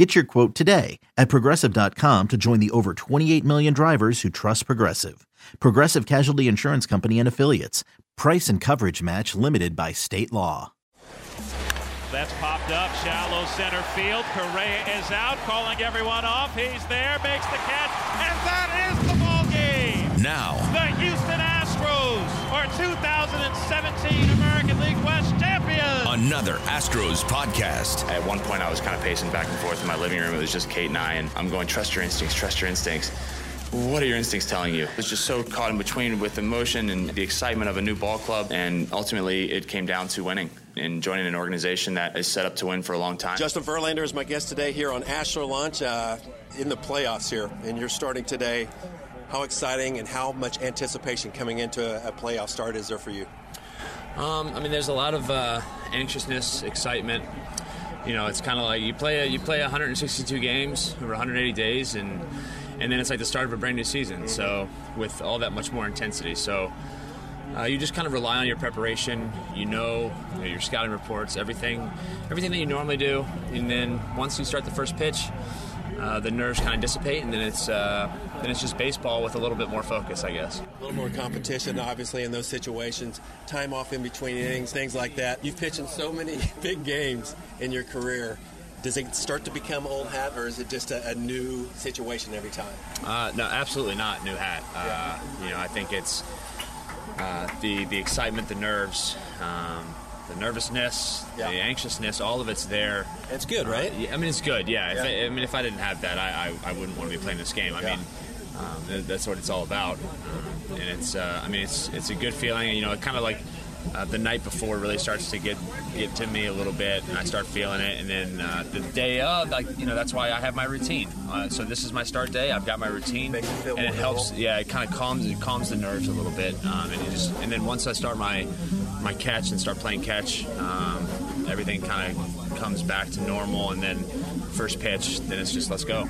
Get your quote today at progressive.com to join the over 28 million drivers who trust Progressive. Progressive Casualty Insurance Company and Affiliates. Price and coverage match limited by state law. That's popped up, shallow center field. Correa is out, calling everyone off. He's there, makes the catch, and that is the ball game. Now, the Houston Astros are 2017 American League West champions. Another Astros podcast. At one point, I was kind of pacing back and forth in my living room. It was just Kate and I, and I'm going, trust your instincts, trust your instincts. What are your instincts telling you? I was just so caught in between with emotion and the excitement of a new ball club, and ultimately it came down to winning and joining an organization that is set up to win for a long time. Justin Verlander is my guest today here on Astro Launch uh, in the playoffs here, and you're starting today. How exciting and how much anticipation coming into a, a playoff start is there for you? Um, I mean, there's a lot of uh, anxiousness, excitement. You know, it's kind of like you play a, you play 162 games over 180 days, and and then it's like the start of a brand new season. So with all that much more intensity, so. Uh, you just kind of rely on your preparation. You know, you know, your scouting reports, everything, everything that you normally do, and then once you start the first pitch, uh, the nerves kind of dissipate, and then it's uh, then it's just baseball with a little bit more focus, I guess. A little more competition, obviously, in those situations. Time off in between innings, things like that. You've pitched in so many big games in your career. Does it start to become old hat, or is it just a, a new situation every time? Uh, no, absolutely not new hat. Uh, you know, I think it's uh, the the excitement, the nerves. Um, the nervousness, Yeah. the anxiousness, all of it's there. It's good, right? Uh, I mean, it's good. Yeah. If I, I mean, if I didn't have that, I, I, I wouldn't want to be playing this game. I Yeah. mean, um, that's what it's all about. Um, and it's, uh, I mean, it's it's a good feeling. You know, it kind of like uh, the night before really starts to get get to me a little bit, and I start feeling it. And then uh, the day of, like you know, that's why I have my routine. Uh, so this is my start day. I've got my routine, Makes feel and it helps. Yeah, it kind of calms it calms the nerves a little bit. Um, and just and then once I start my my catch and start playing catch, um, everything kind of comes back to normal. And then first pitch, then it's just let's go.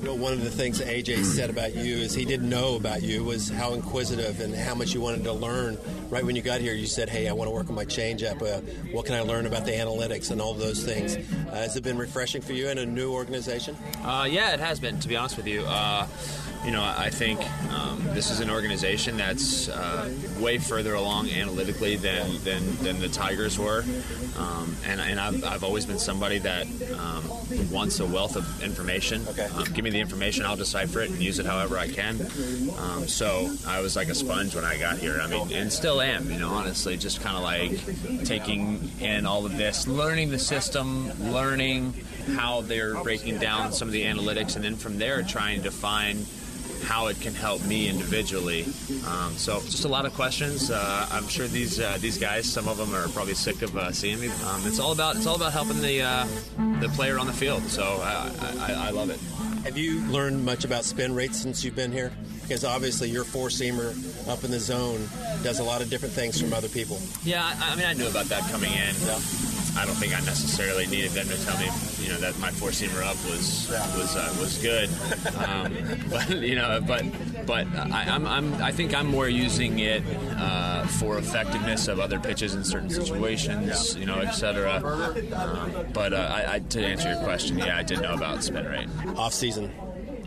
You know, one of the things that AJ said about you is he didn't know about you was how inquisitive and how much you wanted to learn. Right when you got here, you said, "Hey, I want to work on my changeup. Uh, what can I learn about the analytics and all those things?" Uh, has it been refreshing for you in a new organization? Uh, yeah, it has been. To be honest with you, uh, you know, I think um, this is an organization that's uh, way further along analytically than than, than the Tigers were, um, and and I've, I've always been somebody that um, wants a wealth of information. Okay. Um, give me the information, I'll decipher it and use it however I can. Um, so I was like a sponge when I got here. I mean, and still am. You know, honestly, just kind of like taking in all of this, learning the system, learning how they're breaking down some of the analytics, and then from there trying to find how it can help me individually. Um, so just a lot of questions. Uh, I'm sure these uh, these guys, some of them are probably sick of uh, seeing me. Um, it's all about it's all about helping the uh, the player on the field. So I, I, I love it. Have you learned much about spin rates since you've been here? Because obviously your four seamer up in the zone does a lot of different things from other people. Yeah, I, I mean I knew about that coming in. I don't think I necessarily needed them to tell me, you know, that my four seamer up was was uh, was good. Um, but you know, but but I, I'm, I'm I think I'm more using it uh, for effectiveness of other pitches in certain situations, you know, et cetera. Um, but uh, I, I, to answer your question, yeah, I did know about spin rate. Off season,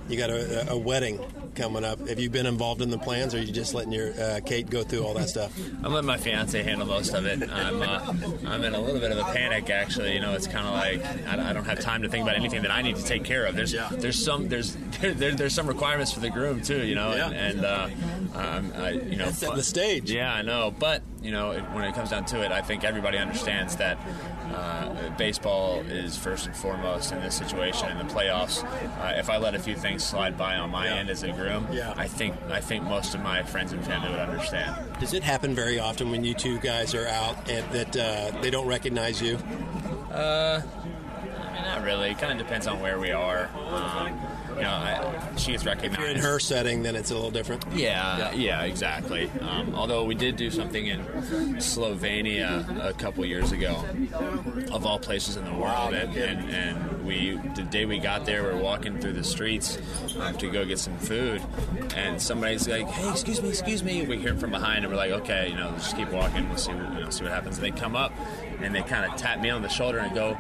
you got a, a wedding coming up. Have you been involved in the plans, or are you just letting your uh, Kate go through all that stuff? I'm letting my fiance handle most of it. I'm uh, I'm in a little bit of a panic actually. You know, it's kind of like I, I don't have time to think about anything that I need to take care of. There's there's some there's there, there, there's some requirements for the groom too. You know, Yeah. and, and uh, um, I, you know, setting the stage. Yeah, I know, but you know, it, when it comes down to it, I think everybody understands that uh, baseball is first and foremost in this situation in the playoffs. Uh, if I let a few things slide by on my Yeah. end as a groom, Yeah. I think I think most of my friends and family would understand. Does it happen very often when you two guys are out and that uh, they don't recognize you? I mean, not really. It kind of depends on where we are. Um, you know, I, she gets recognized. If you're in her setting, then it's a little different. Yeah, yeah, exactly. Um, although we did do something in Slovenia a couple years ago, of all places in the world, and, and, and we the day we got there, we are walking through the streets um, to go get some food, and somebody's like, "Hey, excuse me, excuse me." We hear from behind, and we're like, "Okay, you know, just keep walking. We'll see, you know, see what happens." And they come up, and they kind of tap me on the shoulder and go,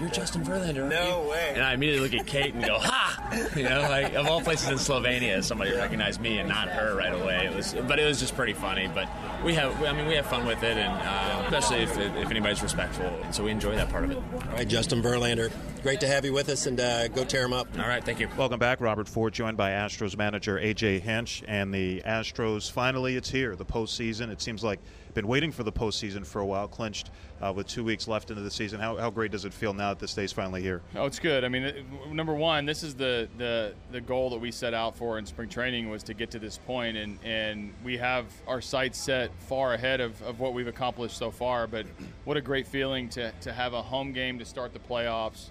"You're Justin Verlander." No you? way. And I immediately look at Kate and go, "Ha!" You know, like of all places in Slovenia, somebody recognized me and not her right away. It was, but it was just pretty funny. But we have, I mean, we have fun with it, and uh, especially if, if anybody's respectful, and so we enjoy that part of it. All right, Justin Verlander, great to have you with us, and uh, go tear them up. All right, thank you. Welcome back, Robert Ford, joined by Astros manager AJ Hinch, and the Astros. Finally, it's here, the postseason. It seems like been waiting for the postseason for a while, clinched uh, with two weeks left into the season. How, how great does it feel now that this day's finally here? Oh, it's good. I mean, number one, this is the, the the goal that we set out for in spring training was to get to this point, and and we have our sights set far ahead of, of what we've accomplished so far. But what a great feeling to to have a home game to start the playoffs.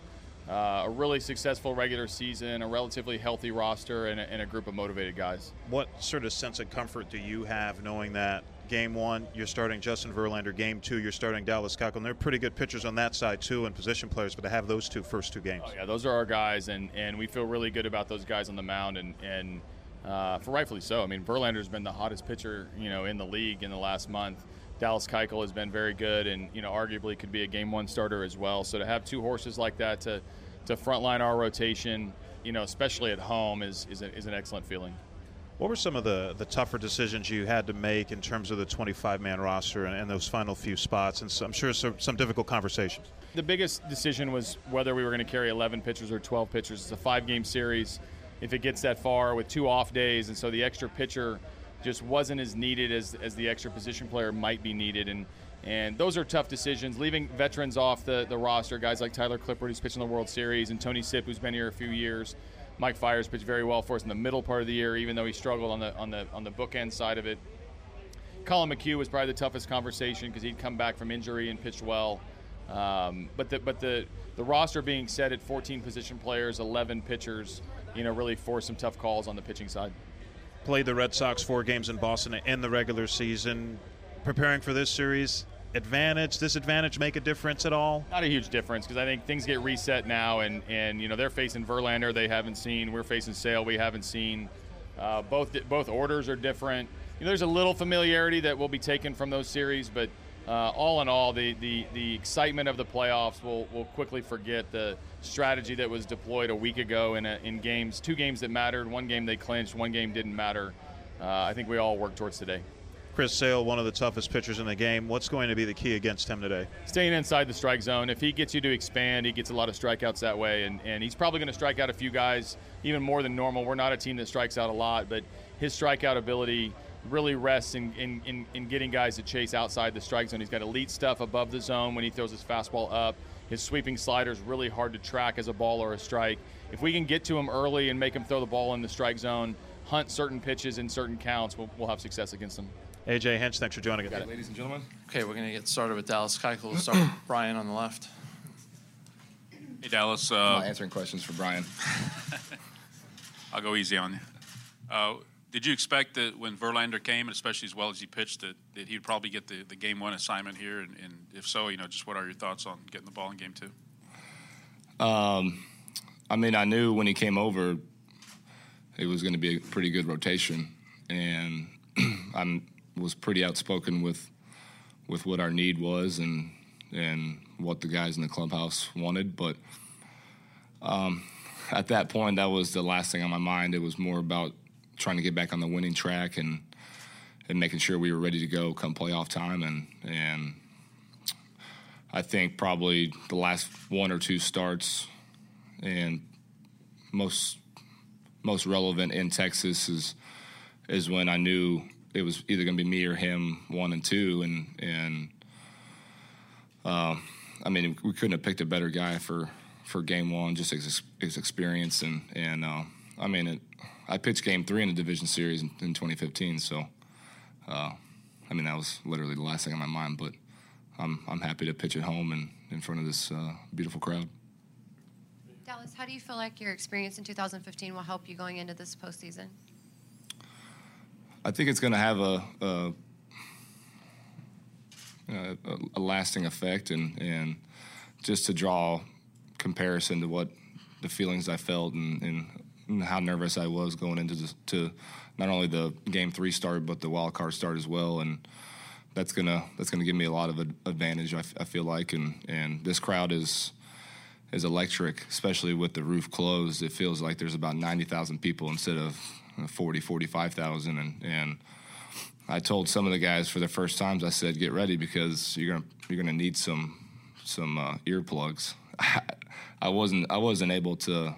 Uh, a really successful regular season, a relatively healthy roster, and a, and a, group of motivated guys. What sort of sense of comfort do you have knowing that game one, you're starting Justin Verlander. Game two, you're starting Dallas Keuchel. They're pretty good pitchers on that side too, and position players. But to have those two first two games, oh, yeah, those are our guys, and, and we feel really good about those guys on the mound, and and uh, for rightfully so. I mean, Verlander's been the hottest pitcher you know in the league in the last month. Dallas Keuchel has been very good, and you know arguably could be a game one starter as well. So to have two horses like that to to frontline our rotation, you know, especially at home, is is, a, is an excellent feeling. What were some of the, the tougher decisions you had to make in terms of the 25 man roster and, and, those final few spots? And so I'm sure some, some difficult conversations. The biggest decision was whether we were going to carry 11 pitchers or 12 pitchers. It's a five game series. If it gets that far with two off days, and so the extra pitcher just wasn't as needed as, as the extra position player might be needed. And, and those are tough decisions. Leaving veterans off the, the roster, guys like Tyler Clippard, who's pitching the World Series, and Tony Sipp, who's been here a few years Mike Fiers pitched very well for us in the middle part of the year, even though he struggled on the on the on the bookend side of it. Collin McHugh was probably the toughest conversation because he'd come back from injury and pitched well. Um, but the but the the roster being set at 14 position players, 11 pitchers, you know, really forced some tough calls on the pitching side. Played the Red Sox four games in Boston in the regular season. Preparing for this series, advantage, disadvantage make a difference at all? Not a huge difference because I think things get reset now, and and you know they're facing Verlander they haven't seen, we're facing Sale we haven't seen. Uh, both both orders are different. You know, there's a little familiarity that will be taken from those series, but uh, all in all, the, the the excitement of the playoffs will will quickly forget the strategy that was deployed a week ago in a, in games, two games that mattered, one game they clinched, one game didn't matter. Uh, I think we all work towards today. Chris Sale, one of the toughest pitchers in the game. What's going to be the key against him today? Staying inside the strike zone. If he gets you to expand, he gets a lot of strikeouts that way, and, and he's probably going to strike out a few guys, even more than normal. We're not a team that strikes out a lot, but his strikeout ability really rests in, in, in, in getting guys to chase outside the strike zone. He's got elite stuff above the zone when he throws his fastball up. His sweeping slider is really hard to track as a ball or a strike. If we can get to him early and make him throw the ball in the strike zone, hunt certain pitches in certain counts, we'll, we'll have success against him. AJ Hinch, thanks for joining us. Ladies and gentlemen. Okay, we're going to get started with Dallas Keuchel. We'll start with Brian on the left. Hey, Dallas. Uh, I'm not answering questions for Brian. I'll go easy on you. Uh, did you expect that when Verlander came, and especially as well as he pitched, that, that he'd probably get the, the game one assignment here? And, and, if so, you know, just what are your thoughts on getting the ball in game two? Um, I mean, I knew when he came over, it was going to be a pretty good rotation, and I'm was pretty outspoken with with what our need was and and what the guys in the clubhouse wanted. But um, at that point, that was the last thing on my mind. It was more about trying to get back on the winning track and and making sure we were ready to go come playoff time. And and I think probably the last one or two starts and most most relevant in Texas is is when I knew it was either going to be me or him, one and two, and and uh, I mean we couldn't have picked a better guy for for game one, just his, his experience and and uh, I mean it, I pitched game three in the division series in, in 2015, so uh, I mean that was literally the last thing on my mind, but I'm I'm happy to pitch at home and in front of this uh, beautiful crowd. Dallas, how do you feel like your experience in 2015 will help you going into this postseason? I think it's going to have a, a, a, lasting effect, and, and just to draw comparison to what the feelings I felt and, and how nervous I was going into to not only the game three start but the wild card start as well, and that's gonna that's gonna give me a lot of advantage. I, I feel like, and and this crowd is is electric, especially with the roof closed. It feels like there's about 90,000 people instead of 40, 45,000. And, and I told some of the guys for the first times, I said, get ready because you're going to, you're going to need some, some uh, earplugs. I wasn't, I wasn't able to,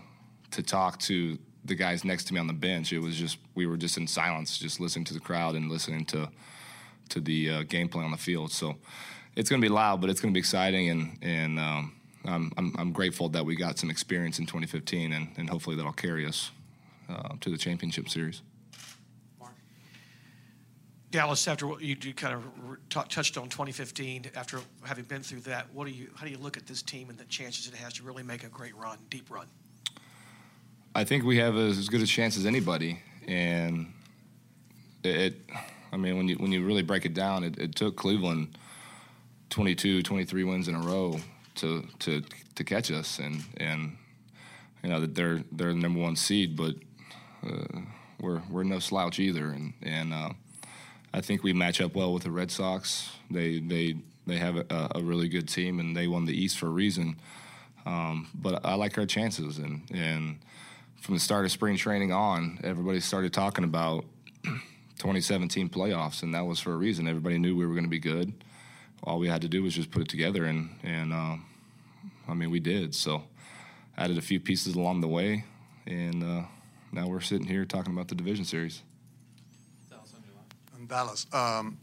to talk to the guys next to me on the bench. It was just, we were just in silence, just listening to the crowd and listening to, to the uh, gameplay on the field. So it's going to be loud, but it's going to be exciting. And, and, um, I'm, I'm, I'm, grateful that we got some experience in 2015, and, and hopefully that'll carry us uh, to the championship series. Dallas, after what you kind of touched on 2015, after having been through that, what do you how do you look at this team and the chances it has to really make a great run, deep run? I think we have as good a chance as anybody, and it. I mean, when you when you really break it down, it, it took Cleveland 22, 23 wins in a row to to to catch us, and and you know that they're they're the number one seed, but we're we're no slouch either, and and uh, I think we match up well with the Red Sox. They they they have a, a really good team, and they won the East for a reason. Um, but I like our chances, and and from the start of spring training on, everybody started talking about 2017 playoffs, and that was for a reason. Everybody knew we were going to be good all we had to do was just put it together, and and uh, I mean we did. So added a few pieces along the way, and uh, now we're sitting here talking about the division series. In Dallas, um,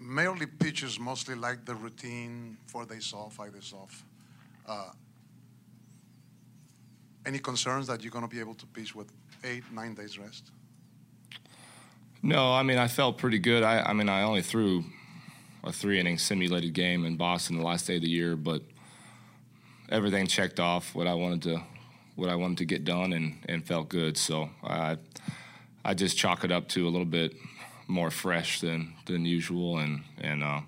League pitchers mostly like the routine: four days off, five days off. Uh, any concerns that you're going to be able to pitch with eight, nine days rest? No, I mean I felt pretty good. I, I mean I only threw a three inning simulated game in Boston the last day of the year, but everything checked off what I wanted to what I wanted to get done and, and felt good. So I I just chalk it up to a little bit more fresh than than usual, and and uh,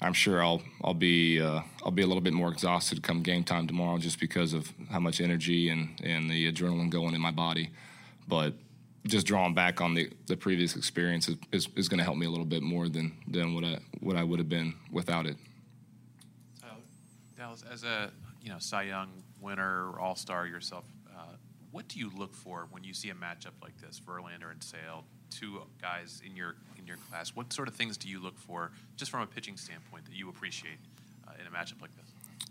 I'm sure I'll I'll be uh, I'll be a little bit more exhausted come game time tomorrow just because of how much energy and and the adrenaline going in my body, but just drawing back on the, the previous experience is, is, is going to help me a little bit more than, than what I what I would have been without it. Uh, Dallas, as a you know Cy Young winner, All Star yourself, uh, what do you look for when you see a matchup like this, Verlander and Sale, two guys in your in your class? What sort of things do you look for, just from a pitching standpoint, that you appreciate uh, in a matchup like this?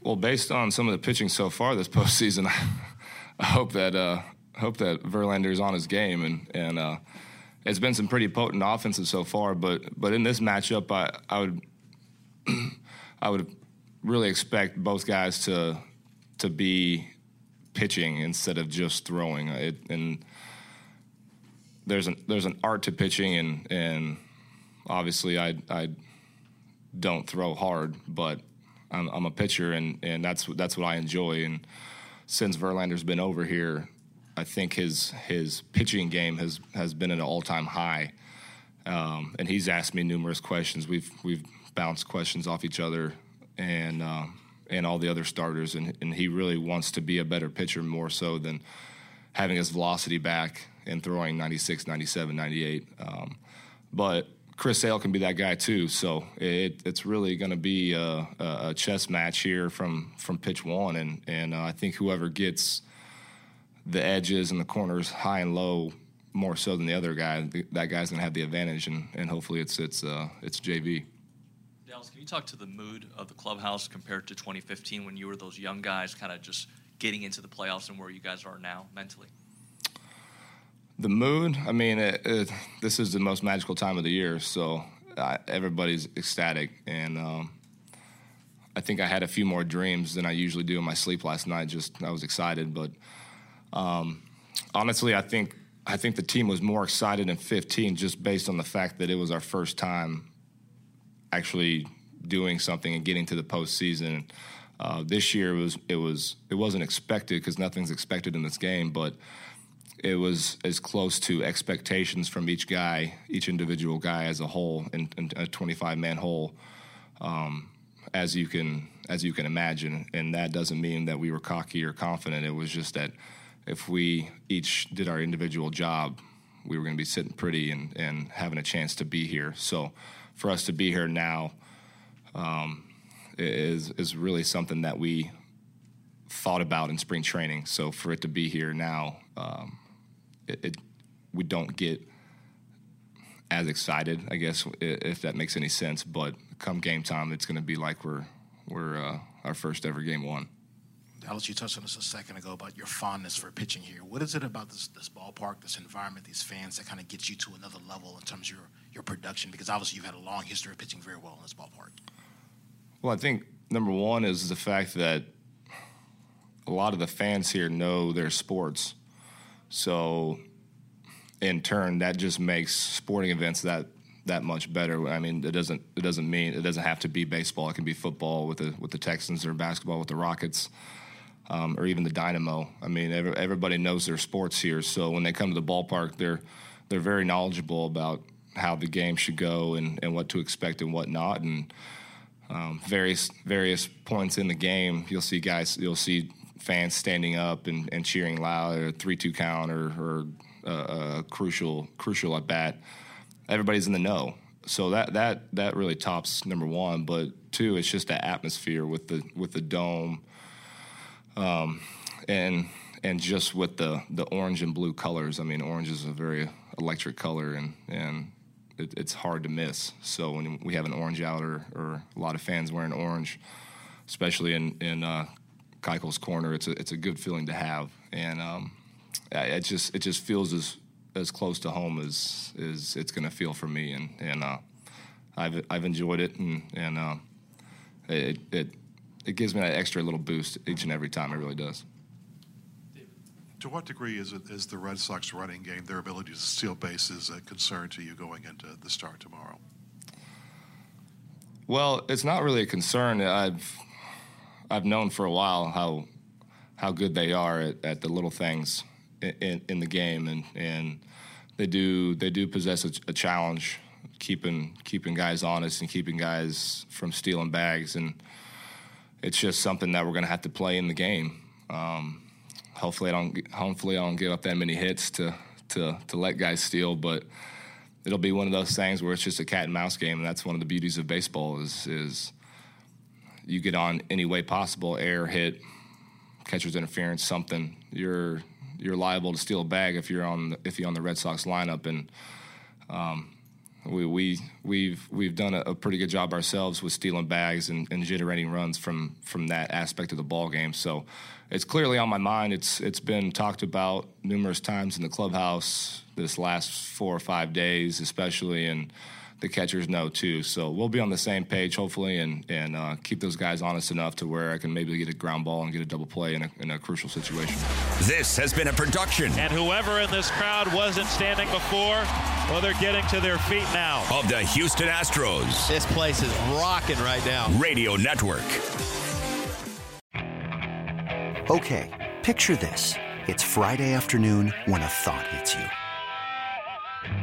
Well, based on some of the pitching so far this postseason, I hope that uh, hope that Verlander's on his game, and and uh, it's been some pretty potent offenses so far. But but in this matchup, I I would I would really expect both guys to to be pitching instead of just throwing. It, and there's an there's an art to pitching, and and obviously I I don't throw hard, but I'm, I'm a pitcher, and and that's that's what I enjoy. And since Verlander's been over here, I think his his pitching game has has been at an all time high, um, and he's asked me numerous questions. We've we've bounced questions off each other, and uh, and all the other starters, and and he really wants to be a better pitcher more so than having his velocity back and throwing 96, 97, 98. Um, but Chris Sale can be that guy too. So it, it's really going to be a, a, chess match here from from pitch one, and and uh, I think whoever gets the edges and the corners high and low more so than the other guy. That guy's going to have the advantage, and, and hopefully it's it's uh, it's JV. Dallas, can you talk to the mood of the clubhouse compared to 2015 when you were those young guys, kind of just getting into the playoffs, and where you guys are now mentally? The mood. I mean, it, it, this is the most magical time of the year, so everybody's ecstatic, and um, I think I had a few more dreams than I usually do in my sleep last night. Just I was excited, but um, honestly, I think I think the team was more excited in 15 just based on the fact that it was our first time actually doing something and getting to the postseason. Uh, this year it was it was it wasn't expected because nothing's expected in this game, but it was as close to expectations from each guy, each individual guy as a whole, in, in a 25 man hole, um, as you can as you can imagine. And that doesn't mean that we were cocky or confident. It was just that if we each did our individual job, we were going to be sitting pretty and, and having a chance to be here. So for us to be here now um, is is really something that we thought about in spring training. So for it to be here now. Um, it, it, we don't get as excited, I guess, if that makes any sense. But come game time, it's going to be like we're we're uh, our first ever game one. Dallas, you touched on this a second ago about your fondness for pitching here. What is it about this, this ballpark, this environment, these fans that kind of gets you to another level in terms of your, your production? Because obviously you've had a long history of pitching very well in this ballpark. Well, I think number one is the fact that a lot of the fans here know their sports so, in turn, that just makes sporting events that that much better. I mean, it doesn't it doesn't mean it doesn't have to be baseball. It can be football with the with the Texans or basketball with the Rockets. Um, or even the Dynamo. I mean, every, everybody knows their sports here. So when they come to the ballpark, they're they're very knowledgeable about how the game should go and, and what to expect and what not. And um, various various points in the game, you'll see guys, you'll see fans standing up and, and cheering loud, or three two count, or, or a crucial crucial at bat. Everybody's in the know, so that that that really tops number one. But two, it's just the atmosphere with the with the dome, um, and and just with the the orange and blue colors. I mean, orange is a very electric color, and and it, it's hard to miss. So when we have an orange out, or, or a lot of fans wearing orange, especially in in uh, Keuchel's corner. It's a it's a good feeling to have, and um, it just it just feels as as close to home as as it's going to feel for me, and and uh, I've I've enjoyed it, and and uh, it it it gives me that extra little boost each and every time. It really does. To what degree is it is the Red Sox running game, their ability to steal bases, a concern to you going into the start tomorrow? Well, it's not really a concern. I've I've known for a while how how good they are at, at the little things in, in, the game, and and they do they do possess a, a, challenge keeping keeping guys honest and keeping guys from stealing bags, and it's just something that we're going to have to play in the game. Um, hopefully, I don't hopefully I don't give up that many hits to to to let guys steal, but it'll be one of those things where it's just a cat and mouse game, and that's one of the beauties of baseball is is you get on any way possible, air, hit, catcher's interference, something, you're you're liable to steal a bag if you're on the, if you're on the Red Sox lineup. And um, we we we've we've done a, a, pretty good job ourselves with stealing bags and, and generating runs from from that aspect of the ball game. So it's clearly on my mind. It's it's been talked about numerous times in the clubhouse this last four or five days, especially and the catchers know too. So we'll be on the same page, hopefully, and and uh, keep those guys honest enough to where I can maybe get a ground ball and get a double play in a, in a crucial situation. This has been a production. And whoever in this crowd wasn't standing before, well, they're getting to their feet now. Of the Houston Astros. This place is rocking right now. Radio Network. Okay, picture this. It's Friday afternoon when a thought hits you.